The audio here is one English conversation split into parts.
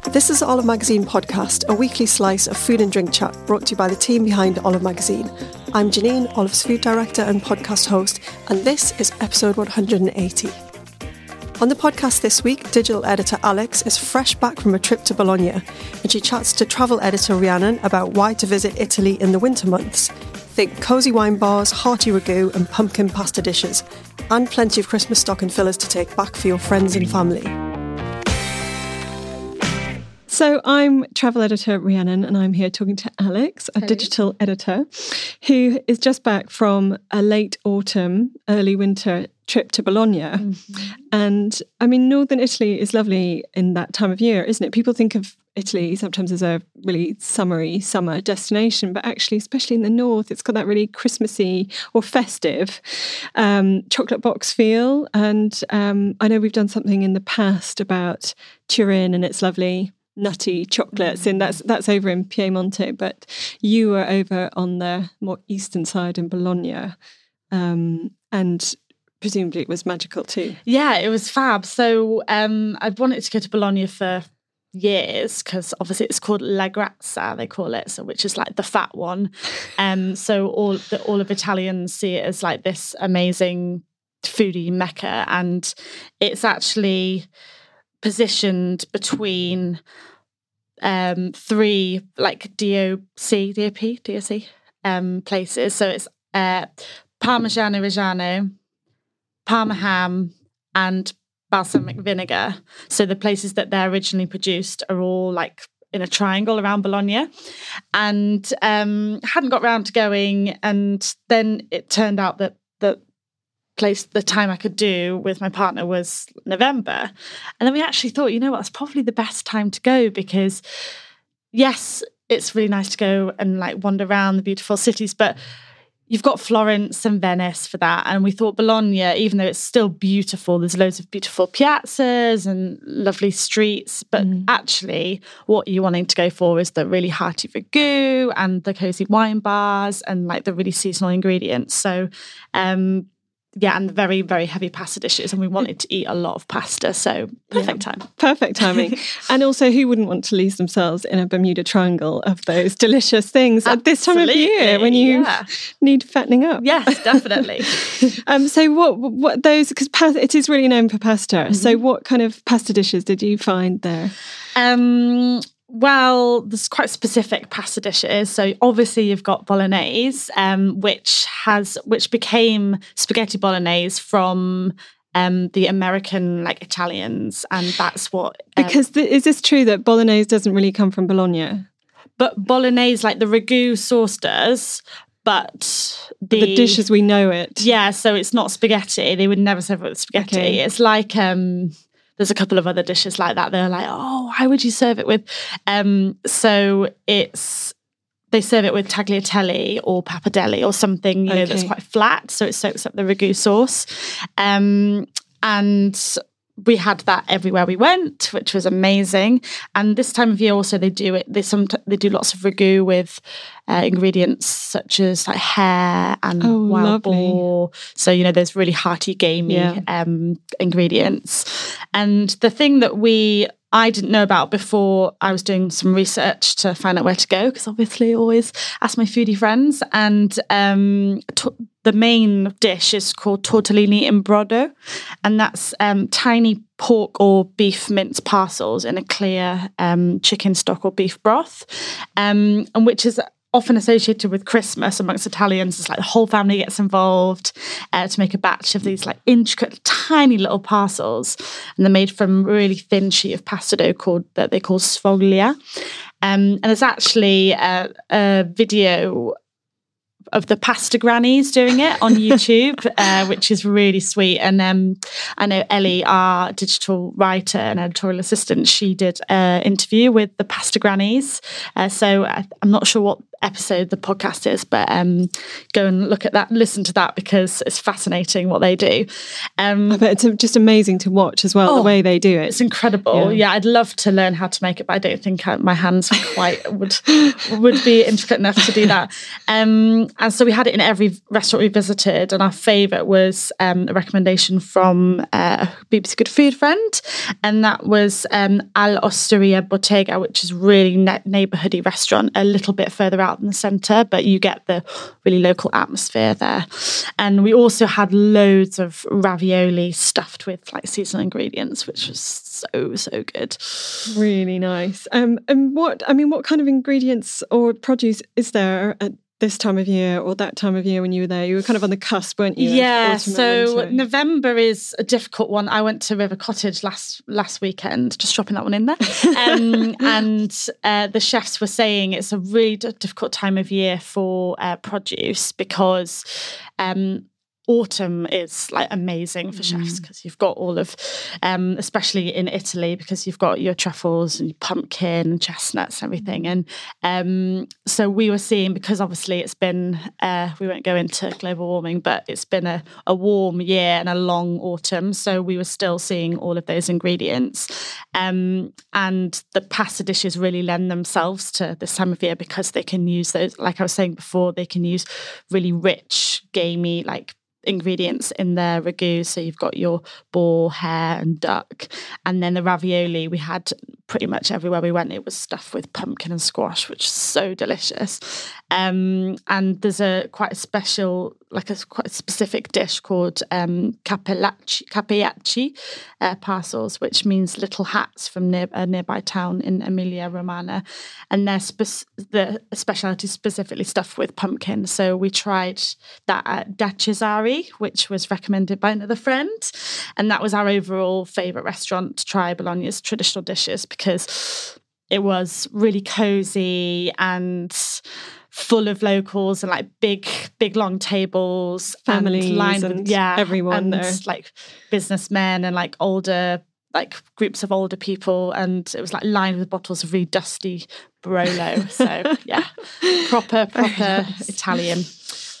This is Olive Magazine podcast, a weekly slice of food and drink chat brought to you by the team behind Olive Magazine. I'm Janine, Olive's food director and podcast host, and this is episode 180. On the podcast this week, digital editor Alex is fresh back from a trip to Bologna and she chats to travel editor Rhiannon about why to visit Italy in the winter months. Think cosy wine bars, hearty ragu, and pumpkin pasta dishes, and plenty of Christmas stocking fillers to take back for your friends and family. So I'm travel editor Rhiannon, and I'm here talking to Alex, a digital editor, who is just back from a late autumn, early winter trip to Bologna. Mm-hmm. And I mean, northern Italy is lovely in that time of year, isn't it? People think of Italy sometimes as a really summery summer destination, but actually, especially in the north, it's got that really Christmassy or festive um, chocolate box feel. And um, I know we've done something in the past about Turin and its lovely nutty chocolates, and that's that's over in Piemonte. But you were over on the more eastern side in Bologna, um, and presumably it was magical too. Yeah, it was fab. So um, I'd wanted to go to Bologna for years because obviously it's called La Grassa they call it so which is like the fat one um so all the, all of Italians see it as like this amazing foodie mecca and it's actually positioned between um three like DOC DOP DOC um places so it's uh Parmigiano Reggiano Parma ham, and balsamic vinegar. So the places that they're originally produced are all like in a triangle around Bologna, and um, hadn't got round to going. And then it turned out that place, the time I could do with my partner was November, and then we actually thought, you know what, it's probably the best time to go because, yes, it's really nice to go and like wander around the beautiful cities, but you've got Florence and Venice for that. And we thought Bologna, even though it's still beautiful, there's loads of beautiful piazzas and lovely streets. But mm. actually, what you're wanting to go for is the really hearty ragu and the cozy wine bars and like the really seasonal ingredients. So, um, yeah, and very, very heavy pasta dishes. And we wanted to eat a lot of pasta. So perfect yeah. time. Perfect timing. and also, who wouldn't want to lose themselves in a Bermuda Triangle of those delicious things Absolutely. at this time of year when you yeah. need fattening up? Yes, definitely. um, so, what, what those, because it is really known for pasta. Mm-hmm. So, what kind of pasta dishes did you find there? Um, well, there's quite specific pasta dishes. So obviously you've got bolognese, um, which has which became spaghetti bolognese from um, the American like Italians, and that's what. Um, because the, is this true that bolognese doesn't really come from Bologna? But bolognese, like the ragu sauce does, but the, the dish as we know it. Yeah, so it's not spaghetti. They would never serve it with spaghetti. Okay. It's like um there's a couple of other dishes like that. They're like, oh, why would you serve it with? Um, so it's they serve it with tagliatelle or pappardelle or something you know that's quite flat, so it soaks up the ragu sauce. Um, and we had that everywhere we went, which was amazing. And this time of year, also they do it. They some they do lots of ragu with uh, ingredients such as like hare and oh, wild lovely. boar. So you know, there's really hearty, gamey yeah. um, ingredients. And the thing that we I didn't know about before I was doing some research to find out where to go because obviously I always ask my foodie friends. And um, t- the main dish is called tortellini in brodo, and that's um, tiny pork or beef mince parcels in a clear um, chicken stock or beef broth, um, and which is often associated with Christmas amongst Italians. It's like the whole family gets involved uh, to make a batch of these like intricate, tiny little parcels, and they're made from really thin sheet of pasta dough called that they call sfoglia. Um, and there's actually a, a video of the pasta grannies doing it on YouTube, uh, which is really sweet. And um, I know Ellie, our digital writer and editorial assistant, she did an interview with the pasta grannies. Uh, so I, am not sure what episode the podcast is, but um, go and look at that, listen to that because it's fascinating what they do. Um, it's just amazing to watch as well oh, the way they do it. It's incredible. Yeah. yeah. I'd love to learn how to make it, but I don't think I, my hands quite would would be intricate enough to do that. Um, and so we had it in every restaurant we visited, and our favourite was um, a recommendation from uh, BBC Good Food friend, and that was um, Al Osteria Bottega, which is really ne- neighbourhoody restaurant, a little bit further out out in the centre, but you get the really local atmosphere there. And we also had loads of ravioli stuffed with like seasonal ingredients, which was so so good. Really nice. Um, and what I mean, what kind of ingredients or produce is there at this time of year or that time of year when you were there? You were kind of on the cusp, weren't you? Yeah. So November is a difficult one. I went to River Cottage last last weekend, just dropping that one in there. Um, and uh, the chefs were saying it's a really difficult time of year for uh, produce because um, autumn is like amazing for chefs because mm. you've got all of um, especially in italy because you've got your truffles and your pumpkin and chestnuts and everything. And um, so we were seeing because obviously it's been uh, we won't go into global warming but it's been a, a warm year and a long autumn. So we were still seeing all of those ingredients. Um, and the pasta dishes really lend themselves to this time of year because they can use those like i was saying before they can use really rich gamey like ingredients in their ragu. So you've got your boar, hare, and duck. And then the ravioli we had pretty much everywhere we went. It was stuffed with pumpkin and squash, which is so delicious. Um, and there's a quite a special, like a quite a specific dish called um, cappellacci, uh, parcels, which means little hats from near, a nearby town in Emilia Romagna, and their spe- the speciality specifically stuffed with pumpkin. So we tried that at Da Which was recommended by another friend, and that was our overall favourite restaurant to try Bologna's traditional dishes because it was really cozy and full of locals and like big, big long tables, families, and lined and with, yeah, everyone and there, like businessmen and like older, like groups of older people, and it was like lined with bottles of really dusty Barolo. So yeah, proper, proper Italian.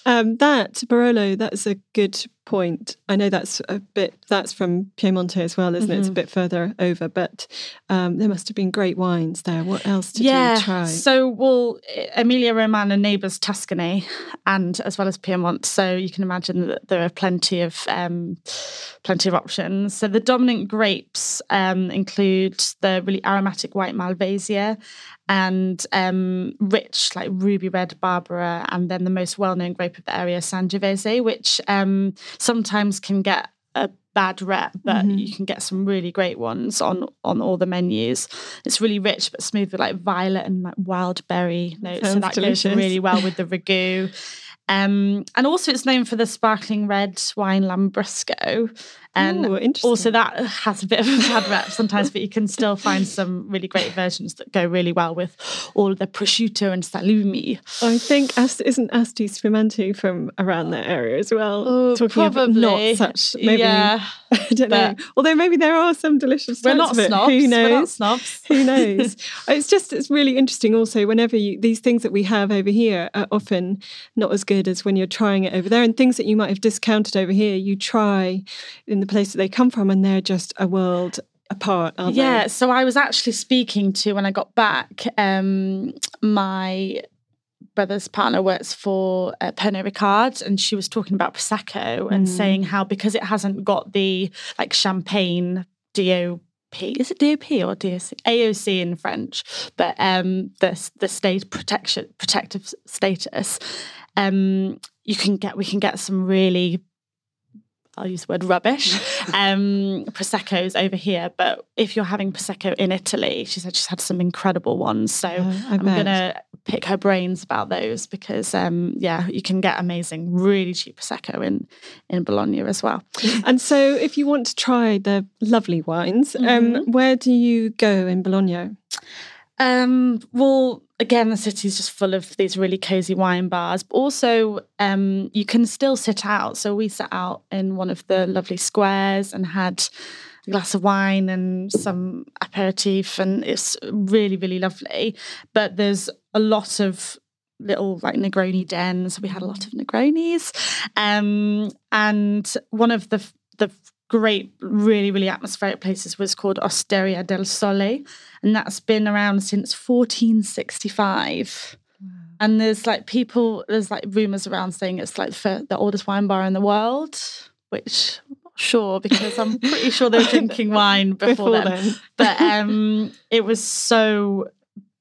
Um, that Barolo, that's a good point. I know that's a bit that's from Piemonte as well, isn't mm-hmm. it? It's a mm-hmm. bit further over, but um, there must have been great wines there. What else did yeah, you try? So, well, Emilia Romagna neighbours Tuscany, and as well as Piedmont. So you can imagine that there are plenty of um, plenty of options. So the dominant grapes um, include the really aromatic white Malvasia and um, rich, like ruby red Barbera, and then the most well known grape of the area, Sangiovese, which um, sometimes can get a bad rep, but mm-hmm. you can get some really great ones on on all the menus. It's really rich but smooth with like violet and like wild berry notes, Sounds so that delicious. goes really well with the ragu. Um, and also, it's known for the sparkling red wine Lambrusco. And Ooh, also, that has a bit of a bad rep sometimes, but you can still find some really great versions that go really well with all the prosciutto and salumi. I think isn't Asti Spumante from around that area as well. Oh, Talking probably not such. Maybe, yeah, I don't know. Although maybe there are some delicious. We're not snobs. Who knows? Snobs. Who knows? Oh, it's just it's really interesting. Also, whenever you, these things that we have over here are often not as good as when you're trying it over there, and things that you might have discounted over here, you try in the place that they come from, and they're just a world apart, yeah, they? so I was actually speaking to when I got back, um, my brother's partner works for uh, Pernod Ricard, and she was talking about prosecco and mm. saying how because it hasn't got the like champagne DOP. Is it DOP or DOC? AOC in French, but um, the the state protection protective status. Um, you can get we can get some really I'll use the word rubbish, um, Prosecco's over here. But if you're having Prosecco in Italy, she said she's had some incredible ones. So oh, I'm going to pick her brains about those because, um, yeah, you can get amazing, really cheap Prosecco in, in Bologna as well. and so if you want to try the lovely wines, um, mm-hmm. um, where do you go in Bologna? Um, well, again, the city is just full of these really cozy wine bars. But also, um, you can still sit out. So we sat out in one of the lovely squares and had a glass of wine and some aperitif, and it's really, really lovely. But there's a lot of little like Negroni dens. We had a lot of Negronis, um, and one of the the great, really, really atmospheric places was called Osteria del Sole, and that's been around since 1465. And there's like people, there's like rumors around saying it's like the, the oldest wine bar in the world, which I'm not sure because I'm pretty sure they were drinking wine before, before then. then. But um, it was so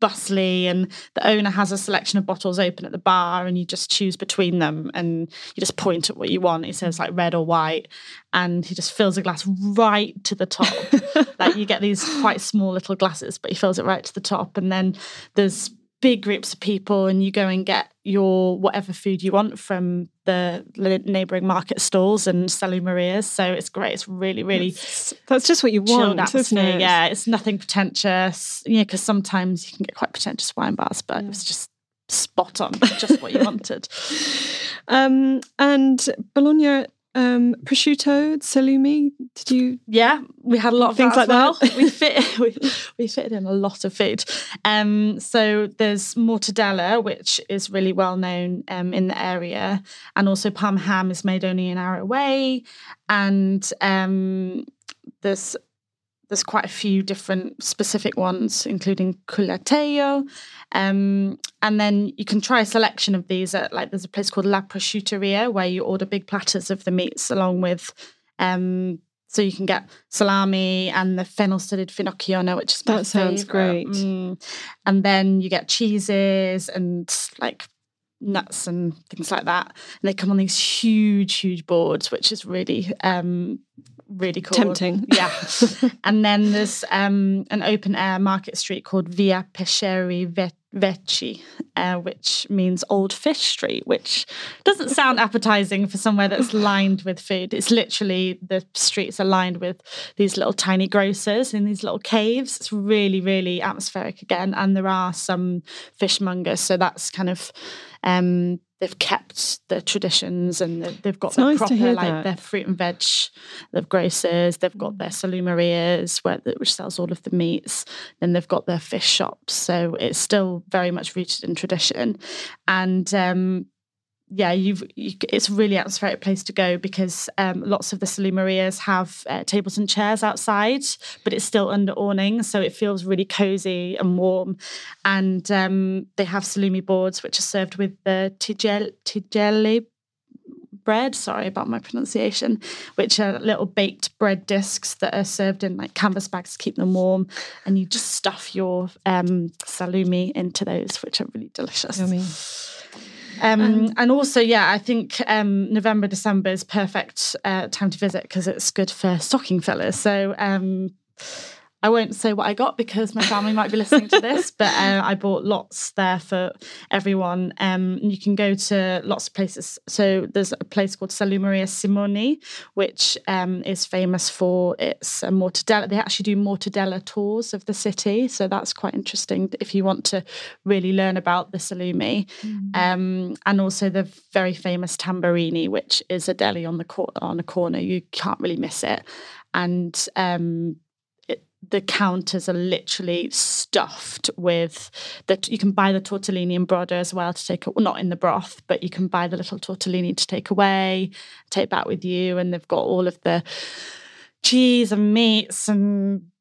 bustly and the owner has a selection of bottles open at the bar and you just choose between them and you just point at what you want. He says like red or white and he just fills a glass right to the top. Like you get these quite small little glasses but he fills it right to the top and then there's big groups of people and you go and get your whatever food you want from the neighboring market stalls and Salumerias. So it's great. It's really, really that's, that's just what you want, isn't it? Yeah, it's nothing pretentious. Yeah, because sometimes you can get quite pretentious wine bars, but yeah. it was just spot on, just what you wanted. Um, and Bologna um, prosciutto, salumi. Did you? Yeah, we had a lot of things like well. that. we fit we, we fitted in a lot of food. Um, so there's mortadella, which is really well known um, in the area, and also Parma ham is made only an hour away, and um, there's there's quite a few different specific ones, including culatello. Um, and then you can try a selection of these at like there's a place called La Prosciutteria where you order big platters of the meats along with um, so you can get salami and the fennel studded finocchione, which is that sounds favorite. great. Mm. And then you get cheeses and like nuts and things like that. And they come on these huge, huge boards, which is really um, really cool. Tempting. Yeah. and then there's um, an open air market street called Via Pescherie Vecchie, uh, which means Old Fish Street, which doesn't sound appetizing for somewhere that's lined with food. It's literally the streets are lined with these little tiny grocers in these little caves. It's really, really atmospheric again. And there are some fishmongers. So that's kind of um, they've kept the traditions and they've got their nice proper like that. their fruit and veg, they've grocers, they've got their salumerias where which sells all of the meats, then they've got their fish shops. So it's still very much rooted in tradition, and um, yeah, you've you, it's a really atmospheric place to go because um, lots of the salumerias have uh, tables and chairs outside, but it's still under awning, so it feels really cozy and warm. And um, they have salumi boards, which are served with the tigel, tigelle bread. Sorry about my pronunciation, which are little baked bread discs that are served in like canvas bags to keep them warm, and you just stuff your um, salumi into those, which are really delicious. Um, um, and also, yeah, I think um, November, December is perfect uh, time to visit because it's good for stocking fillers. So um, I won't say what I got because my family might be listening to this, but uh, I bought lots there for everyone. Um, you can go to lots of places. So there's a place called Salumeria Simoni, which um, is famous for its uh, mortadella. They actually do mortadella tours of the city, so that's quite interesting if you want to really learn about the salumi. Mm. Um, and also the very famous Tamburini, which is a deli on the cor- on a corner. You can't really miss it and um, the counters are literally stuffed with that you can buy the tortellini in brodo as well to take well, not in the broth but you can buy the little tortellini to take away take back with you and they've got all of the cheese and meats and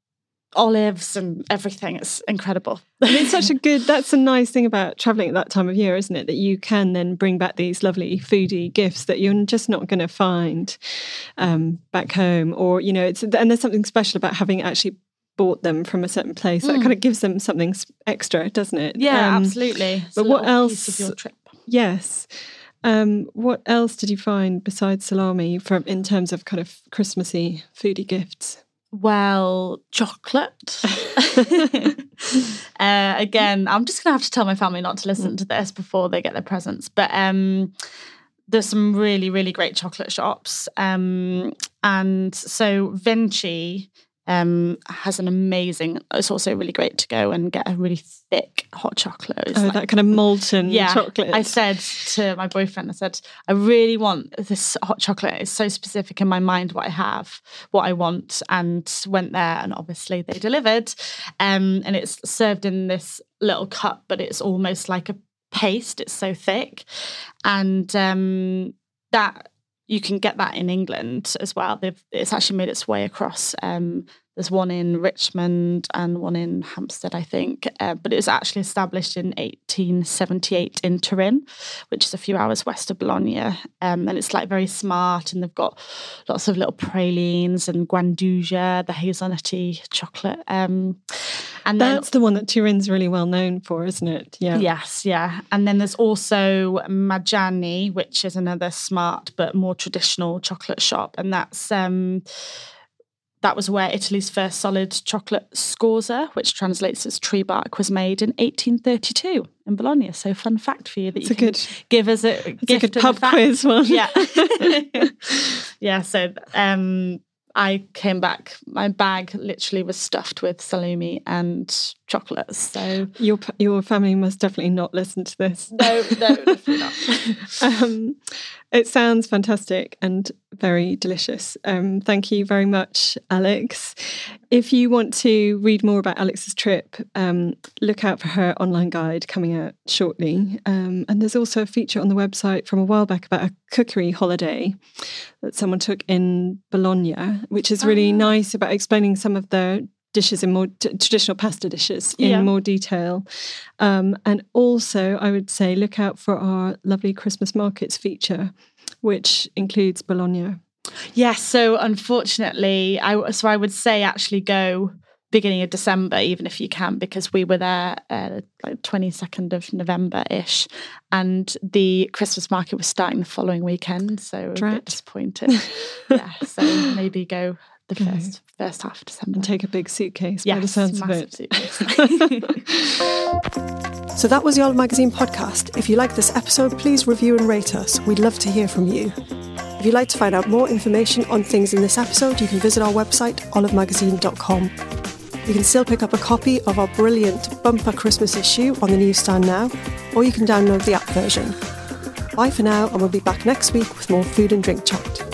olives and everything. It's incredible. It's such a good that's a nice thing about traveling at that time of year isn't it? That you can then bring back these lovely foodie gifts that you're just not going to find um, back home or you know it's and there's something special about having actually bought them from a certain place. Mm. That kind of gives them something extra, doesn't it? Yeah, um, absolutely. It's but what else? Yes. Um, what else did you find besides salami from in terms of kind of Christmassy foodie gifts? Well, chocolate. uh, again, I'm just gonna have to tell my family not to listen mm. to this before they get their presents. But um, there's some really, really great chocolate shops. Um, and so Venchi um, has an amazing. It's also really great to go and get a really thick hot chocolate. It's oh, like, that kind of molten yeah, chocolate. I said to my boyfriend, I said, I really want this hot chocolate. It's so specific in my mind what I have, what I want, and went there, and obviously they delivered. Um, and it's served in this little cup, but it's almost like a paste. It's so thick, and um, that you can get that in England as well. They've, it's actually made its way across. Um, there's one in Richmond and one in Hampstead, I think. Uh, but it was actually established in 1878 in Turin, which is a few hours west of Bologna. Um, and it's like very smart, and they've got lots of little pralines and gianduja, the hazelnutty chocolate. Um, and that's the one that Turin's really well known for, isn't it? Yeah. Yes, yeah. And then there's also Majani, which is another smart but more traditional chocolate shop, and that's um, that was where Italy's first solid chocolate scorza, which translates as tree bark, was made in 1832 in Bologna. So, fun fact for you that it's you can good, give us a gift. A good pub quiz one. Yeah, yeah. So, um, I came back. My bag literally was stuffed with salumi and chocolates. So your your family must definitely not listen to this. No, no, definitely not. um, it sounds fantastic and very delicious. Um, thank you very much, Alex. If you want to read more about Alex's trip, um, look out for her online guide coming out shortly. Um, and there's also a feature on the website from a while back about a cookery holiday that someone took in Bologna, which is really oh. nice about explaining some of the dishes in more t- traditional pasta dishes in yeah. more detail. Um, and also, I would say look out for our lovely Christmas markets feature, which includes Bologna. Yes. So unfortunately, I so I would say actually go beginning of December, even if you can, because we were there uh, like twenty second of November ish, and the Christmas market was starting the following weekend. So Drat. a bit disappointed. yeah. So maybe go the mm-hmm. first first half of December. And take a big suitcase yes, by the sounds of it. so that was the Olive Magazine podcast. If you like this episode, please review and rate us. We'd love to hear from you. If you'd like to find out more information on things in this episode, you can visit our website, olivemagazine.com. You can still pick up a copy of our brilliant bumper Christmas issue on the newsstand now, or you can download the app version. Bye for now, and we'll be back next week with more food and drink chat.